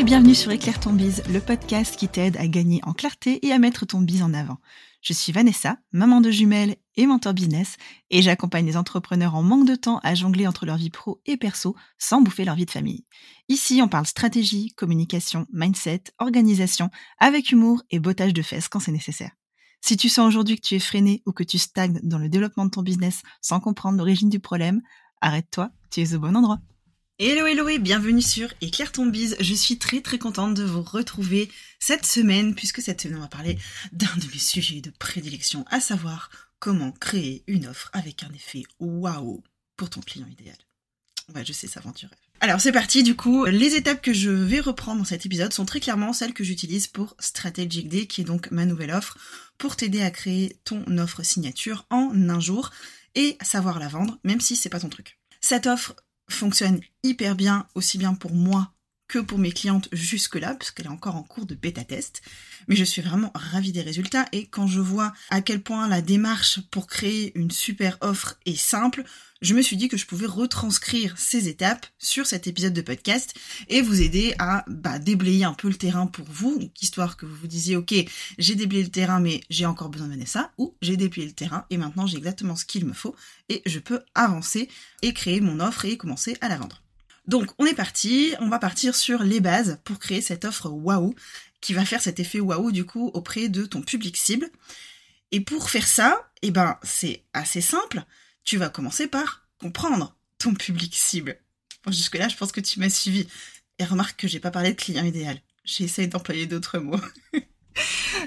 et bienvenue sur Éclaire ton bise, le podcast qui t'aide à gagner en clarté et à mettre ton bise en avant. Je suis Vanessa, maman de jumelles et mentor business, et j'accompagne les entrepreneurs en manque de temps à jongler entre leur vie pro et perso sans bouffer leur vie de famille. Ici, on parle stratégie, communication, mindset, organisation, avec humour et bottage de fesses quand c'est nécessaire. Si tu sens aujourd'hui que tu es freiné ou que tu stagnes dans le développement de ton business sans comprendre l'origine du problème, arrête-toi, tu es au bon endroit. Hello hello et bienvenue sur Éclaire ton bise. Je suis très très contente de vous retrouver cette semaine puisque cette semaine on va parler d'un de mes sujets de prédilection, à savoir comment créer une offre avec un effet waouh pour ton client idéal. Ouais, je sais, ça. Alors c'est parti, du coup, les étapes que je vais reprendre dans cet épisode sont très clairement celles que j'utilise pour Strategic Day, qui est donc ma nouvelle offre, pour t'aider à créer ton offre signature en un jour et savoir la vendre, même si c'est pas ton truc. Cette offre fonctionne hyper bien, aussi bien pour moi que pour mes clientes jusque-là, puisqu'elle est encore en cours de bêta test. Mais je suis vraiment ravie des résultats et quand je vois à quel point la démarche pour créer une super offre est simple, je me suis dit que je pouvais retranscrire ces étapes sur cet épisode de podcast et vous aider à bah, déblayer un peu le terrain pour vous, histoire que vous vous disiez ok j'ai déblayé le terrain mais j'ai encore besoin de Vanessa ou j'ai déblayé le terrain et maintenant j'ai exactement ce qu'il me faut et je peux avancer et créer mon offre et commencer à la vendre. Donc on est parti, on va partir sur les bases pour créer cette offre waouh qui va faire cet effet waouh du coup auprès de ton public cible. Et pour faire ça, eh ben c'est assez simple tu vas commencer par comprendre ton public cible. Bon, jusque-là, je pense que tu m'as suivi. Et remarque que j'ai pas parlé de client idéal. J'ai essayé d'employer d'autres mots.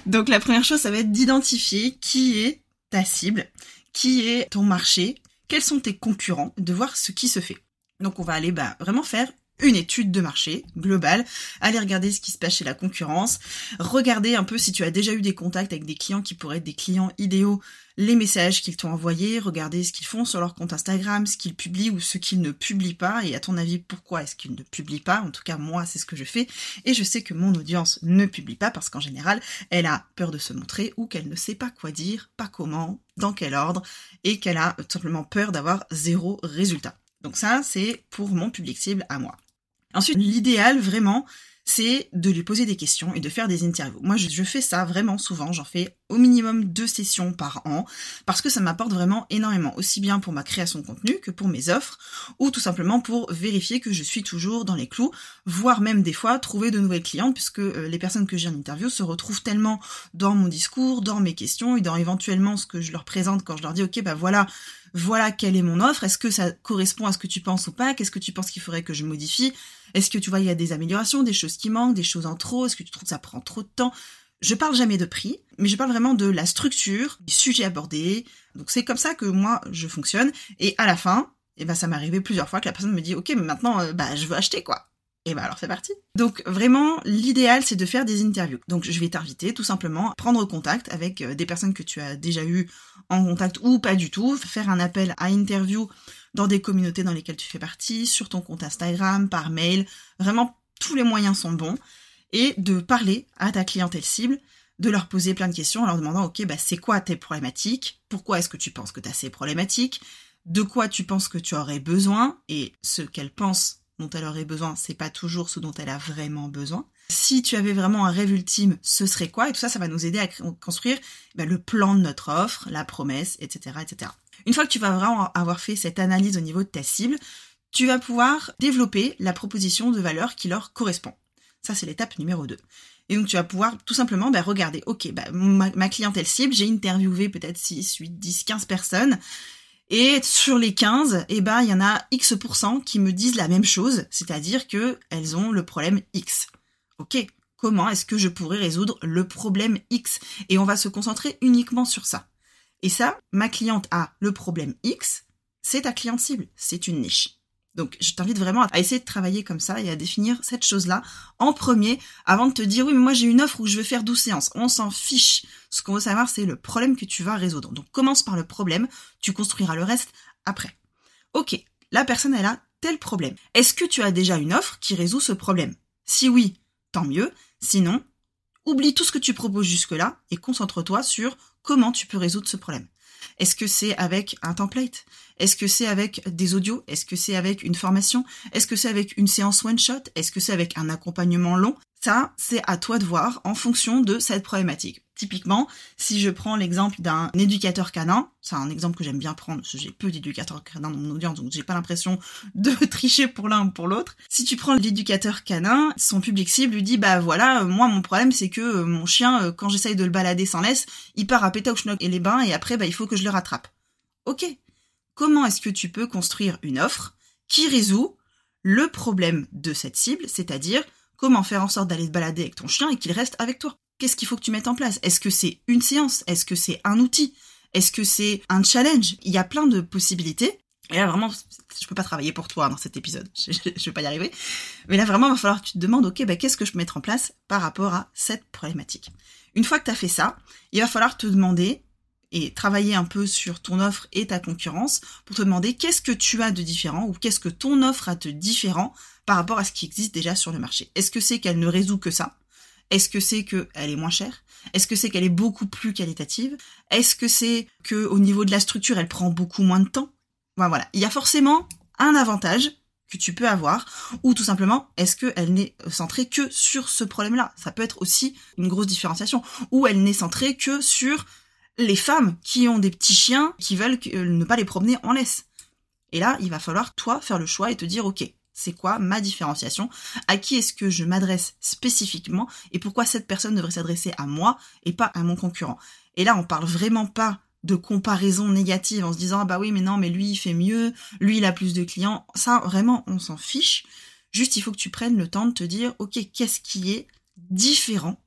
Donc la première chose, ça va être d'identifier qui est ta cible, qui est ton marché, quels sont tes concurrents, de voir ce qui se fait. Donc on va aller bah, vraiment faire une étude de marché globale, aller regarder ce qui se passe chez la concurrence, regarder un peu si tu as déjà eu des contacts avec des clients qui pourraient être des clients idéaux, les messages qu'ils t'ont envoyés, regarder ce qu'ils font sur leur compte Instagram, ce qu'ils publient ou ce qu'ils ne publient pas, et à ton avis pourquoi est-ce qu'ils ne publient pas, en tout cas moi c'est ce que je fais, et je sais que mon audience ne publie pas parce qu'en général elle a peur de se montrer ou qu'elle ne sait pas quoi dire, pas comment, dans quel ordre, et qu'elle a tout simplement peur d'avoir zéro résultat. Donc ça, c'est pour mon public cible à moi. Ensuite, l'idéal vraiment, c'est de lui poser des questions et de faire des interviews. Moi, je, fais ça vraiment souvent. J'en fais au minimum deux sessions par an parce que ça m'apporte vraiment énormément, aussi bien pour ma création de contenu que pour mes offres ou tout simplement pour vérifier que je suis toujours dans les clous, voire même des fois trouver de nouvelles clientes puisque euh, les personnes que j'ai en interview se retrouvent tellement dans mon discours, dans mes questions et dans éventuellement ce que je leur présente quand je leur dis ok bah voilà voilà quelle est mon offre, est-ce que ça correspond à ce que tu penses ou pas, qu'est-ce que tu penses qu'il faudrait que je modifie, est-ce que tu vois il y a des améliorations, des choses qui manquent, des choses en trop, est-ce que tu trouves que ça prend trop de temps je parle jamais de prix, mais je parle vraiment de la structure, du sujet abordé. Donc c'est comme ça que moi je fonctionne. Et à la fin, eh ben ça m'est arrivé plusieurs fois que la personne me dit ok mais maintenant euh, bah je veux acheter quoi. Et bah alors c'est parti. Donc vraiment l'idéal c'est de faire des interviews. Donc je vais t'inviter tout simplement à prendre contact avec euh, des personnes que tu as déjà eu en contact ou pas du tout, faire un appel à interview dans des communautés dans lesquelles tu fais partie, sur ton compte Instagram, par mail. Vraiment tous les moyens sont bons et de parler à ta clientèle cible, de leur poser plein de questions en leur demandant ok bah c'est quoi tes problématiques, pourquoi est-ce que tu penses que tu as ces problématiques, de quoi tu penses que tu aurais besoin? Et ce qu'elles pensent dont elle aurait besoin, c'est pas toujours ce dont elle a vraiment besoin. Si tu avais vraiment un rêve ultime, ce serait quoi? Et tout ça, ça va nous aider à construire bah, le plan de notre offre, la promesse, etc., etc. Une fois que tu vas vraiment avoir fait cette analyse au niveau de ta cible, tu vas pouvoir développer la proposition de valeur qui leur correspond. Ça, c'est l'étape numéro 2. Et donc, tu vas pouvoir tout simplement bah, regarder, ok, bah, ma, ma clientèle cible, j'ai interviewé peut-être 6, 8, 10, 15 personnes. Et sur les 15, eh ben, il y en a X% qui me disent la même chose, c'est-à-dire que elles ont le problème X. Ok, comment est-ce que je pourrais résoudre le problème X? Et on va se concentrer uniquement sur ça. Et ça, ma cliente a le problème X, c'est ta cliente cible, c'est une niche. Donc je t'invite vraiment à essayer de travailler comme ça et à définir cette chose-là en premier avant de te dire oui mais moi j'ai une offre où je veux faire 12 séances. On s'en fiche. Ce qu'on veut savoir c'est le problème que tu vas résoudre. Donc commence par le problème, tu construiras le reste après. Ok, la personne elle a tel problème. Est-ce que tu as déjà une offre qui résout ce problème? Si oui, tant mieux. Sinon, oublie tout ce que tu proposes jusque-là et concentre-toi sur comment tu peux résoudre ce problème. Est-ce que c'est avec un template? Est-ce que c'est avec des audios? Est-ce que c'est avec une formation? Est-ce que c'est avec une séance one-shot Est-ce que c'est avec un accompagnement long? Ça, c'est à toi de voir en fonction de cette problématique. Typiquement, si je prends l'exemple d'un éducateur canin, c'est un exemple que j'aime bien prendre parce que j'ai peu d'éducateurs canins dans mon audience, donc j'ai pas l'impression de tricher pour l'un ou pour l'autre. Si tu prends l'éducateur canin, son public cible lui dit bah voilà, moi mon problème c'est que euh, mon chien, euh, quand j'essaye de le balader sans laisse, il part à Pétaouchnok et les bains et après bah il faut que je le rattrape. Ok. Comment est-ce que tu peux construire une offre qui résout le problème de cette cible, c'est-à-dire comment faire en sorte d'aller te balader avec ton chien et qu'il reste avec toi? Qu'est-ce qu'il faut que tu mettes en place? Est-ce que c'est une séance? Est-ce que c'est un outil? Est-ce que c'est un challenge? Il y a plein de possibilités. Et là, vraiment, je peux pas travailler pour toi dans cet épisode. Je, je, vais pas y arriver. Mais là, vraiment, il va falloir que tu te demandes, ok, ben, qu'est-ce que je peux mettre en place par rapport à cette problématique? Une fois que tu as fait ça, il va falloir te demander et travailler un peu sur ton offre et ta concurrence pour te demander qu'est-ce que tu as de différent ou qu'est-ce que ton offre a de différent par rapport à ce qui existe déjà sur le marché. Est-ce que c'est qu'elle ne résout que ça? Est-ce que c'est qu'elle est moins chère? Est-ce que c'est qu'elle est beaucoup plus qualitative? Est-ce que c'est que au niveau de la structure, elle prend beaucoup moins de temps? Voilà, il y a forcément un avantage que tu peux avoir, ou tout simplement, est-ce qu'elle n'est centrée que sur ce problème-là? Ça peut être aussi une grosse différenciation, ou elle n'est centrée que sur les femmes qui ont des petits chiens qui veulent euh, ne pas les promener en laisse. Et là, il va falloir, toi, faire le choix et te dire, ok, c'est quoi ma différenciation? À qui est-ce que je m'adresse spécifiquement? Et pourquoi cette personne devrait s'adresser à moi et pas à mon concurrent? Et là, on parle vraiment pas de comparaison négative en se disant ah bah oui mais non mais lui il fait mieux, lui il a plus de clients. Ça vraiment on s'en fiche. Juste il faut que tu prennes le temps de te dire ok qu'est-ce qui est différent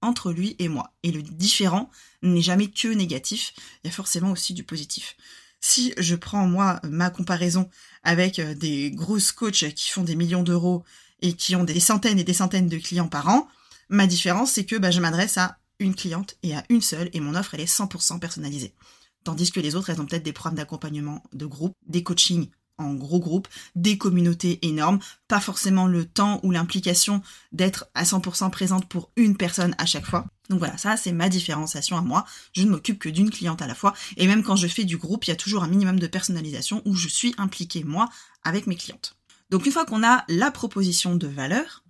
entre lui et moi? Et le différent n'est jamais que négatif, il y a forcément aussi du positif. Si je prends moi ma comparaison avec euh, des grosses coachs qui font des millions d'euros et qui ont des centaines et des centaines de clients par an, ma différence c'est que bah, je m'adresse à une cliente et à une seule et mon offre elle est 100% personnalisée. Tandis que les autres elles ont peut-être des programmes d'accompagnement de groupe, des coachings en gros groupe, des communautés énormes, pas forcément le temps ou l'implication d'être à 100% présente pour une personne à chaque fois. Donc voilà, ça c'est ma différenciation à moi. Je ne m'occupe que d'une cliente à la fois. Et même quand je fais du groupe, il y a toujours un minimum de personnalisation où je suis impliquée moi avec mes clientes. Donc une fois qu'on a la proposition de valeur,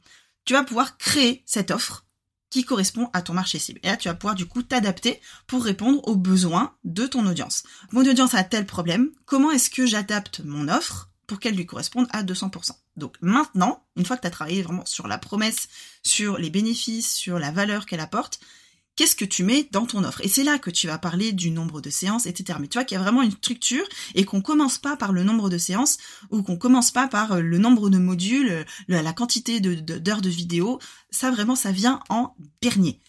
tu vas pouvoir créer cette offre qui correspond à ton marché cible. Et là, tu vas pouvoir du coup t'adapter pour répondre aux besoins de ton audience. Mon audience a tel problème, comment est-ce que j'adapte mon offre pour qu'elle lui corresponde à 200% Donc maintenant, une fois que tu as travaillé vraiment sur la promesse, sur les bénéfices, sur la valeur qu'elle apporte, qu'est-ce que tu mets dans ton offre Et c'est là que tu vas parler du nombre de séances, etc. Mais tu vois qu'il y a vraiment une structure et qu'on commence pas par le nombre de séances ou qu'on commence pas par euh, le nombre de modules, euh, la quantité d'heures de, vidéo. Ça vraiment, ça vient en dernier.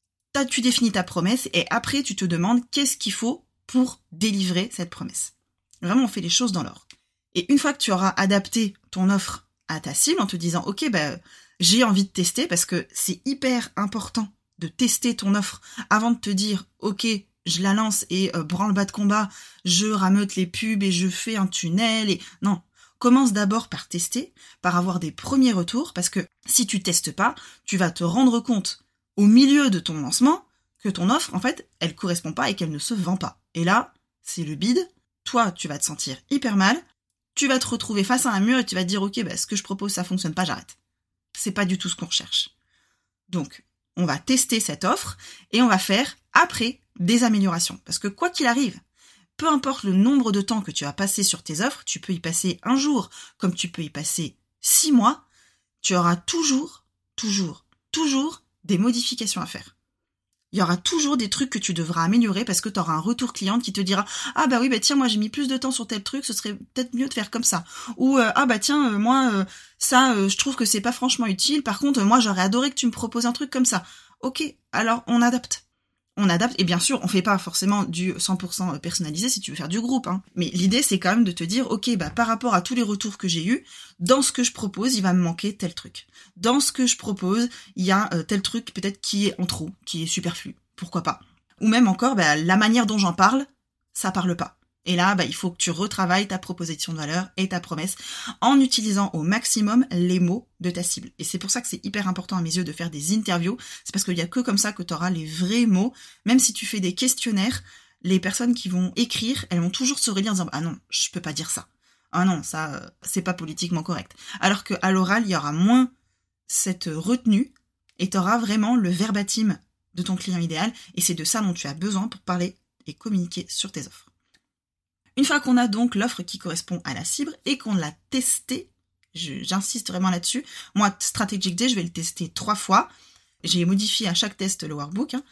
Tu définis ta promesse et après tu te demandes qu'est-ce qu'il faut pour délivrer cette promesse. Vraiment, on fait les choses dans l'ordre. Et une fois que tu auras adapté ton offre à ta cible en te disant, ok, ben, j'ai envie de tester parce que c'est hyper important de tester ton offre avant de te dire ok je la lance et euh, branle-bas de combat, je rameute les pubs et je fais un tunnel et non. Commence d'abord par tester, par avoir des premiers retours, parce que si tu testes pas, tu vas te rendre compte au milieu de ton lancement que ton offre, en fait, elle correspond pas et qu'elle ne se vend pas. Et là, c'est le bide. Toi, tu vas te sentir hyper mal. Tu vas te retrouver face à un mur et tu vas te dire, ok, bah, ce que je propose, ça fonctionne pas, j'arrête. C'est pas du tout ce qu'on recherche. Donc, on va tester cette offre et on va faire après des améliorations. Parce que quoi qu'il arrive, peu importe le nombre de temps que tu as passé sur tes offres, tu peux y passer un jour comme tu peux y passer six mois, tu auras toujours, toujours, toujours des modifications à faire il y aura toujours des trucs que tu devras améliorer parce que tu auras un retour client qui te dira ah bah oui bah tiens moi j'ai mis plus de temps sur tel truc ce serait peut-être mieux de faire comme ça ou euh, ah bah tiens euh, moi euh, ça je trouve que c'est pas franchement utile. Par contre moi j'aurais adoré que tu me proposes un truc comme ça ok alors on adapte on adapte. Et bien sûr on fait pas forcément du 100% personnalisé si tu veux faire du groupe hein. mais l'idée c'est quand même de te dire ok bah par rapport à tous les retours que j'ai eu dans ce que je propose il va me manquer tel truc. Dans ce que je propose il y a euh, tel truc peut-être qui est en trop qui est superflu. Pourquoi pas? Ou même encore bah, la manière dont j'en parle ça parle pas et là, bah, il faut que tu retravailles ta proposition de valeur et ta promesse en utilisant au maximum les mots de ta cible. Et c'est pour ça que c'est hyper important à mes yeux de faire des interviews. C'est parce qu'il n'y a que comme ça que tu auras les vrais mots. Même si tu fais des questionnaires, les personnes qui vont écrire, elles vont toujours se relire en disant ah non, je peux pas dire ça. Ah non, ça euh, c'est pas politiquement correct. Alors que à l'oral, il y aura moins cette retenue et tu auras vraiment le verbatim de ton client idéal et c'est de ça dont tu as besoin pour parler et communiquer sur tes offres. Une fois qu'on a donc l'offre qui correspond à la cible et qu'on l'a testée, j'insiste vraiment là-dessus, moi Strategic Day, je vais le tester trois fois. J'ai modifié à chaque test le workbook. Hein.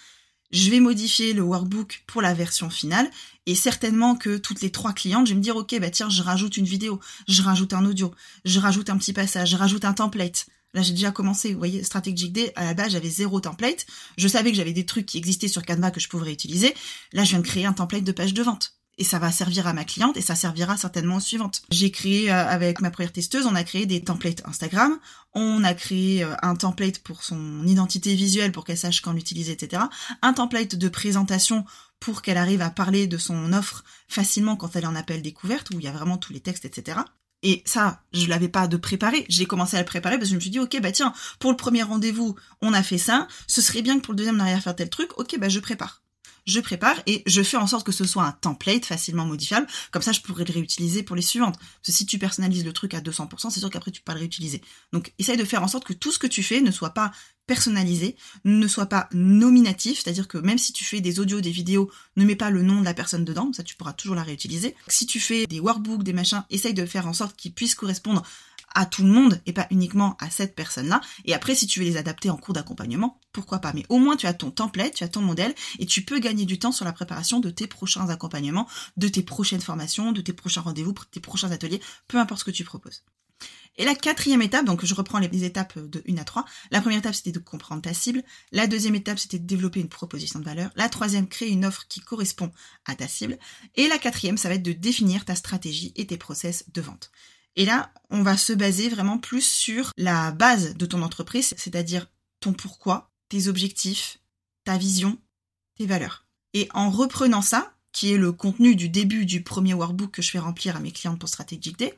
Je vais modifier le workbook pour la version finale et certainement que toutes les trois clientes, je vais me dire ok bah tiens je rajoute une vidéo, je rajoute un audio, je rajoute un petit passage, je rajoute un template. Là, j'ai déjà commencé. Vous voyez, Strategic Day, à la base, j'avais zéro template. Je savais que j'avais des trucs qui existaient sur Canva que je pourrais utiliser. Là, je viens de créer un template de page de vente et ça va servir à ma cliente et ça servira certainement aux suivantes. J'ai créé euh, avec ma première testeuse, on a créé des templates Instagram, on a créé euh, un template pour son identité visuelle pour qu'elle sache quand l'utiliser, etc. Un template de présentation pour qu'elle arrive à parler de son offre facilement quand elle en appel découverte où il y a vraiment tous les textes, etc. Et ça, je l'avais pas de préparer. J'ai commencé à le préparer parce que je me suis dit, ok, bah tiens, pour le premier rendez-vous, on a fait ça. Ce serait bien que pour le deuxième, on arrive à faire tel truc. Ok, bah je prépare je prépare et je fais en sorte que ce soit un template facilement modifiable. Comme ça, je pourrais le réutiliser pour les suivantes. Parce que si tu personnalises le truc à 200%, c'est sûr qu'après, tu peux pas le réutiliser. Donc, essaye de faire en sorte que tout ce que tu fais ne soit pas personnalisé, ne soit pas nominatif, c'est-à-dire que même si tu fais des audios, des vidéos, ne mets pas le nom de la personne dedans, ça tu pourras toujours la réutiliser. Si tu fais des workbooks, des machins, essaye de faire en sorte qu'ils puissent correspondre à tout le monde et pas uniquement à cette personne-là. Et après, si tu veux les adapter en cours d'accompagnement, pourquoi pas. Mais au moins, tu as ton template, tu as ton modèle et tu peux gagner du temps sur la préparation de tes prochains accompagnements, de tes prochaines formations, de tes prochains rendez-vous, tes prochains ateliers, peu importe ce que tu proposes. Et la quatrième étape, donc je reprends les étapes de 1 à 3. La première étape, c'était de comprendre ta cible. La deuxième étape, c'était de développer une proposition de valeur. La troisième, créer une offre qui correspond à ta cible. Et la quatrième, ça va être de définir ta stratégie et tes process de vente. Et là, on va se baser vraiment plus sur la base de ton entreprise, c'est-à-dire ton pourquoi, tes objectifs, ta vision, tes valeurs. Et en reprenant ça, qui est le contenu du début du premier workbook que je fais remplir à mes clientes pour Strategic Day,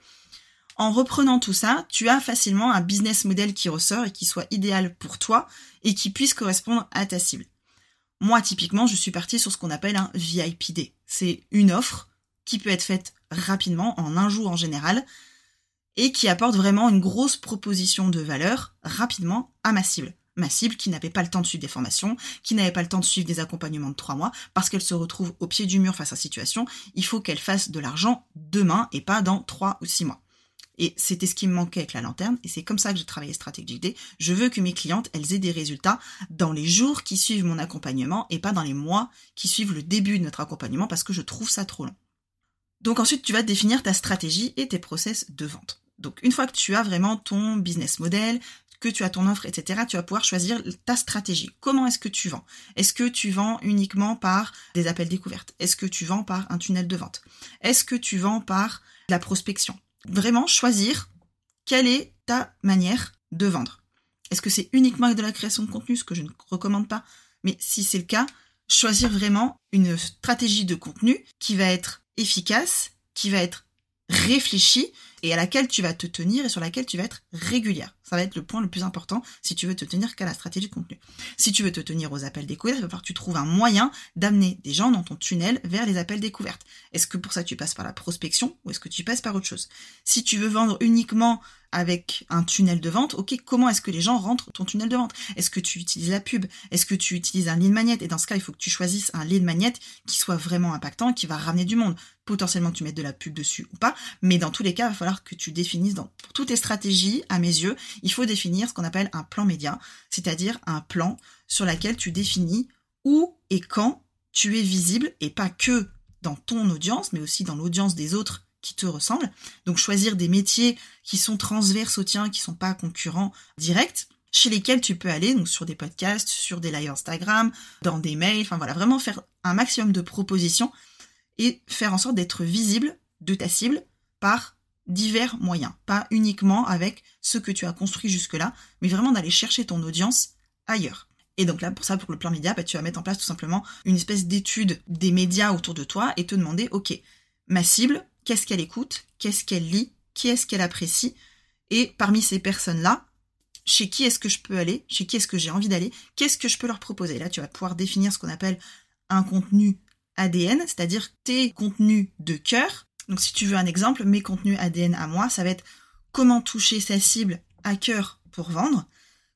en reprenant tout ça, tu as facilement un business model qui ressort et qui soit idéal pour toi et qui puisse correspondre à ta cible. Moi, typiquement, je suis partie sur ce qu'on appelle un VIPD. C'est une offre qui peut être faite rapidement, en un jour en général, et qui apporte vraiment une grosse proposition de valeur rapidement à ma cible. Ma cible qui n'avait pas le temps de suivre des formations, qui n'avait pas le temps de suivre des accompagnements de trois mois, parce qu'elle se retrouve au pied du mur face à situation, il faut qu'elle fasse de l'argent demain et pas dans trois ou six mois. Et c'était ce qui me manquait avec la lanterne, et c'est comme ça que j'ai travaillé Strategic Day. Je veux que mes clientes, elles aient des résultats dans les jours qui suivent mon accompagnement et pas dans les mois qui suivent le début de notre accompagnement parce que je trouve ça trop long. Donc ensuite, tu vas définir ta stratégie et tes process de vente. Donc une fois que tu as vraiment ton business model, que tu as ton offre, etc., tu vas pouvoir choisir ta stratégie. Comment est-ce que tu vends? Est-ce que tu vends uniquement par des appels découvertes? Est-ce que tu vends par un tunnel de vente? Est-ce que tu vends par la prospection? Vraiment choisir quelle est ta manière de vendre. Est-ce que c'est uniquement avec de la création de contenu, ce que je ne recommande pas? Mais si c'est le cas, choisir vraiment une stratégie de contenu qui va être efficace, qui va être réfléchie et à laquelle tu vas te tenir et sur laquelle tu vas être régulière. Ça va être le point le plus important si tu veux te tenir qu'à la stratégie de contenu. Si tu veux te tenir aux appels découvertes, il va falloir que tu trouves un moyen d'amener des gens dans ton tunnel vers les appels découvertes. Est-ce que pour ça tu passes par la prospection ou est-ce que tu passes par autre chose? Si tu veux vendre uniquement avec un tunnel de vente, ok, comment est-ce que les gens rentrent ton tunnel de vente? Est-ce que tu utilises la pub? Est-ce que tu utilises un lead magnet? Et dans ce cas, il faut que tu choisisses un lead magnet qui soit vraiment impactant qui va ramener du monde. Potentiellement, tu mettes de la pub dessus ou pas, mais dans tous les cas, il va falloir que tu définisses dans toutes tes stratégies, à mes yeux, il faut définir ce qu'on appelle un plan média, c'est-à-dire un plan sur lequel tu définis où et quand tu es visible et pas que dans ton audience, mais aussi dans l'audience des autres qui te ressemblent. Donc choisir des métiers qui sont transverses au tien, qui sont pas concurrents directs, chez lesquels tu peux aller, donc sur des podcasts, sur des lives Instagram, dans des mails, enfin voilà, vraiment faire un maximum de propositions et faire en sorte d'être visible de ta cible par divers moyens, pas uniquement avec ce que tu as construit jusque-là, mais vraiment d'aller chercher ton audience ailleurs. Et donc là, pour ça, pour le plan média, bah, tu vas mettre en place tout simplement une espèce d'étude des médias autour de toi et te demander, ok, ma cible, qu'est-ce qu'elle écoute, qu'est-ce qu'elle lit, qui est-ce qu'elle apprécie, et parmi ces personnes-là, chez qui est-ce que je peux aller, chez qui est-ce que j'ai envie d'aller, qu'est-ce que je peux leur proposer? Là, tu vas pouvoir définir ce qu'on appelle un contenu ADN, c'est-à-dire tes contenus de cœur. Donc si tu veux un exemple, mes contenus ADN à moi, ça va être comment toucher sa cible à cœur pour vendre,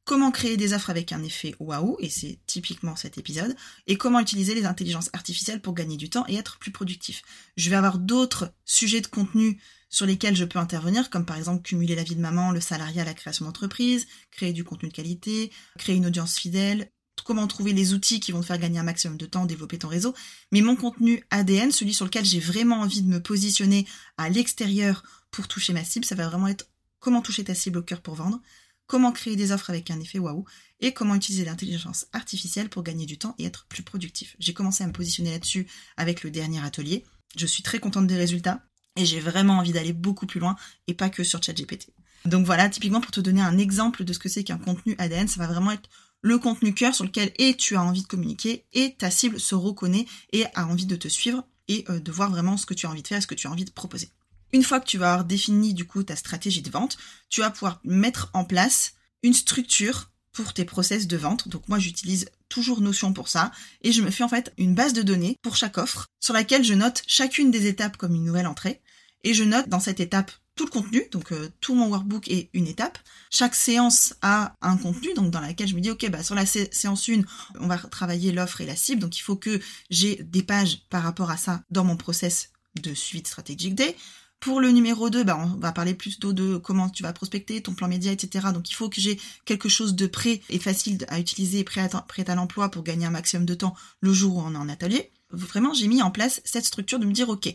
comment créer des offres avec un effet waouh, et c'est typiquement cet épisode, et comment utiliser les intelligences artificielles pour gagner du temps et être plus productif. Je vais avoir d'autres sujets de contenu sur lesquels je peux intervenir, comme par exemple cumuler la vie de maman, le salariat, la création d'entreprise, créer du contenu de qualité, créer une audience fidèle, comment trouver les outils qui vont te faire gagner un maximum de temps, développer ton réseau. Mais mon contenu ADN, celui sur lequel j'ai vraiment envie de me positionner à l'extérieur pour toucher ma cible, ça va vraiment être comment toucher ta cible au cœur pour vendre, comment créer des offres avec un effet waouh, et comment utiliser l'intelligence artificielle pour gagner du temps et être plus productif. J'ai commencé à me positionner là-dessus avec le dernier atelier. Je suis très contente des résultats et j'ai vraiment envie d'aller beaucoup plus loin et pas que sur ChatGPT. Donc voilà, typiquement pour te donner un exemple de ce que c'est qu'un contenu ADN, ça va vraiment être le contenu cœur sur lequel et tu as envie de communiquer et ta cible se reconnaît et a envie de te suivre et euh, de voir vraiment ce que tu as envie de faire, ce que tu as envie de proposer. Une fois que tu vas avoir défini du coup ta stratégie de vente, tu vas pouvoir mettre en place une structure pour tes process de vente. Donc moi j'utilise toujours Notion pour ça et je me fais en fait une base de données pour chaque offre sur laquelle je note chacune des étapes comme une nouvelle entrée et je note dans cette étape tout le contenu, donc euh, tout mon workbook est une étape. Chaque séance a un contenu, donc dans laquelle je me dis, ok, bah sur la séance 1, on va travailler l'offre et la cible, donc il faut que j'ai des pages par rapport à ça dans mon process de suite stratégique D. Pour le numéro 2, bah, on va parler plus de comment tu vas prospecter, ton plan média, etc. Donc il faut que j'ai quelque chose de prêt et facile à utiliser, prêt prêt à l'emploi pour gagner un maximum de temps le jour où on est en atelier. Vraiment, j'ai mis en place cette structure de me dire, ok,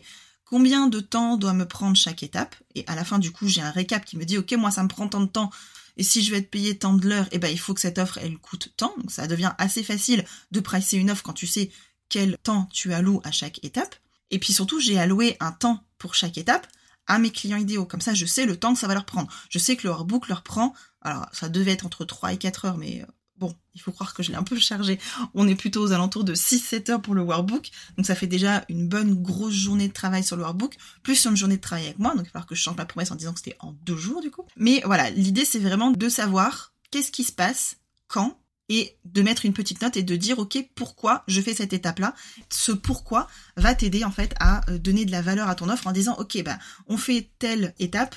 combien de temps doit me prendre chaque étape. Et à la fin, du coup, j'ai un récap qui me dit, OK, moi, ça me prend tant de temps. Et si je vais être payé tant de l'heure, eh ben, il faut que cette offre, elle coûte tant. Donc, ça devient assez facile de pricer une offre quand tu sais quel temps tu alloues à chaque étape. Et puis surtout, j'ai alloué un temps pour chaque étape à mes clients idéaux. Comme ça, je sais le temps que ça va leur prendre. Je sais que leur book leur prend, alors ça devait être entre 3 et 4 heures, mais Bon, il faut croire que je l'ai un peu chargé. On est plutôt aux alentours de 6-7 heures pour le workbook. Donc ça fait déjà une bonne grosse journée de travail sur le workbook, plus une journée de travail avec moi. Donc il va falloir que je change ma promesse en disant que c'était en deux jours du coup. Mais voilà, l'idée c'est vraiment de savoir qu'est-ce qui se passe, quand, et de mettre une petite note et de dire ok pourquoi je fais cette étape là ce pourquoi va t'aider en fait à euh, donner de la valeur à ton offre en disant ok ben on fait telle étape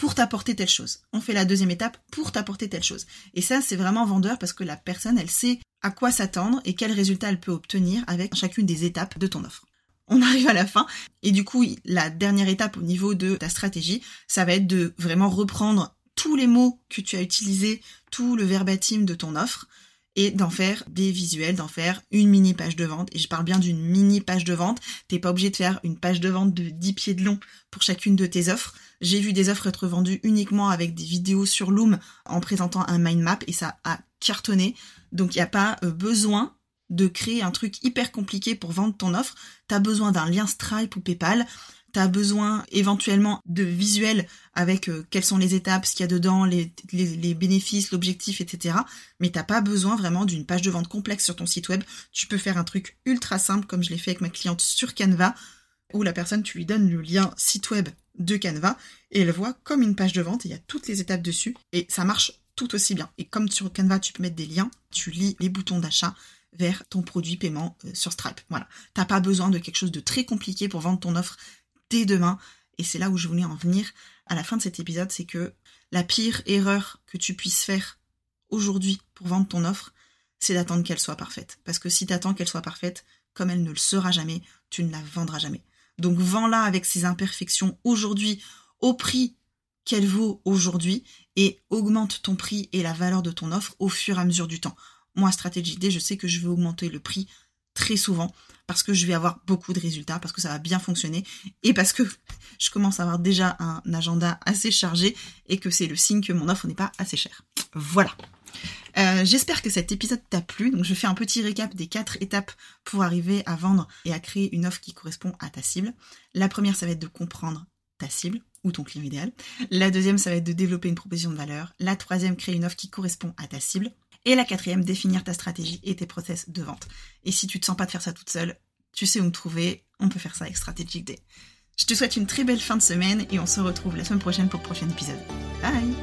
pour t'apporter telle chose. On fait la deuxième étape pour t'apporter telle chose. Et ça, c'est vraiment vendeur parce que la personne, elle sait à quoi s'attendre et quel résultat elle peut obtenir avec chacune des étapes de ton offre. On arrive à la fin et du coup, la dernière étape au niveau de ta stratégie, ça va être de vraiment reprendre tous les mots que tu as utilisés, tout le verbatim de ton offre et d'en faire des visuels, d'en faire une mini page de vente. Et je parle bien d'une mini page de vente. T'es pas obligé de faire une page de vente de 10 pieds de long pour chacune de tes offres. J'ai vu des offres être vendues uniquement avec des vidéos sur Loom en présentant un mind map et ça a cartonné. Donc il n'y a pas euh, besoin de créer un truc hyper compliqué pour vendre ton offre. T'as besoin d'un lien Stripe ou PayPal tu as besoin éventuellement de visuels avec euh, quelles sont les étapes, ce qu'il y a dedans, les, les, bénéfices, l'objectif, etc. Mais t'as pas besoin vraiment d'une page de vente complexe sur ton site web. Tu peux faire un truc ultra simple comme je l'ai fait avec ma cliente sur Canva, où la personne, tu lui donnes le lien site web de Canva et elle voit comme une page de vente, il y a toutes les étapes dessus et ça marche tout aussi bien. Et comme sur Canva, tu peux mettre des liens, tu lis les boutons d'achat vers ton produit paiement euh, sur Stripe. Voilà. T'as pas besoin de quelque chose de très compliqué pour vendre ton offre dès demain. Et c'est là où je voulais en venir à la fin de cet épisode, c'est que la pire erreur que tu puisses faire aujourd'hui pour vendre ton offre, c'est d'attendre qu'elle soit parfaite. Parce que si tu attends qu'elle soit parfaite, comme elle ne le sera jamais, tu ne la vendras jamais. Donc vends-la avec ses imperfections aujourd'hui au prix qu'elle vaut aujourd'hui et augmente ton prix et la valeur de ton offre au fur et à mesure du temps. Moi, stratégie D, je sais que je vais augmenter le prix très souvent parce que je vais avoir beaucoup de résultats, parce que ça va bien fonctionner et parce que je commence à avoir déjà un agenda assez chargé et que c'est le signe que mon offre n'est pas assez chère. Voilà. Euh, j'espère que cet épisode t'a plu. Donc je fais un petit récap des quatre étapes pour arriver à vendre et à créer une offre qui correspond à ta cible. La première, ça va être de comprendre ta cible ou ton client idéal. La deuxième, ça va être de développer une proposition de valeur. La troisième, créer une offre qui correspond à ta cible. Et la quatrième, définir ta stratégie et tes process de vente. Et si tu te sens pas de faire ça toute seule, tu sais où me trouver, on peut faire ça avec Strategic Day. Je te souhaite une très belle fin de semaine et on se retrouve la semaine prochaine pour le prochain épisode. Bye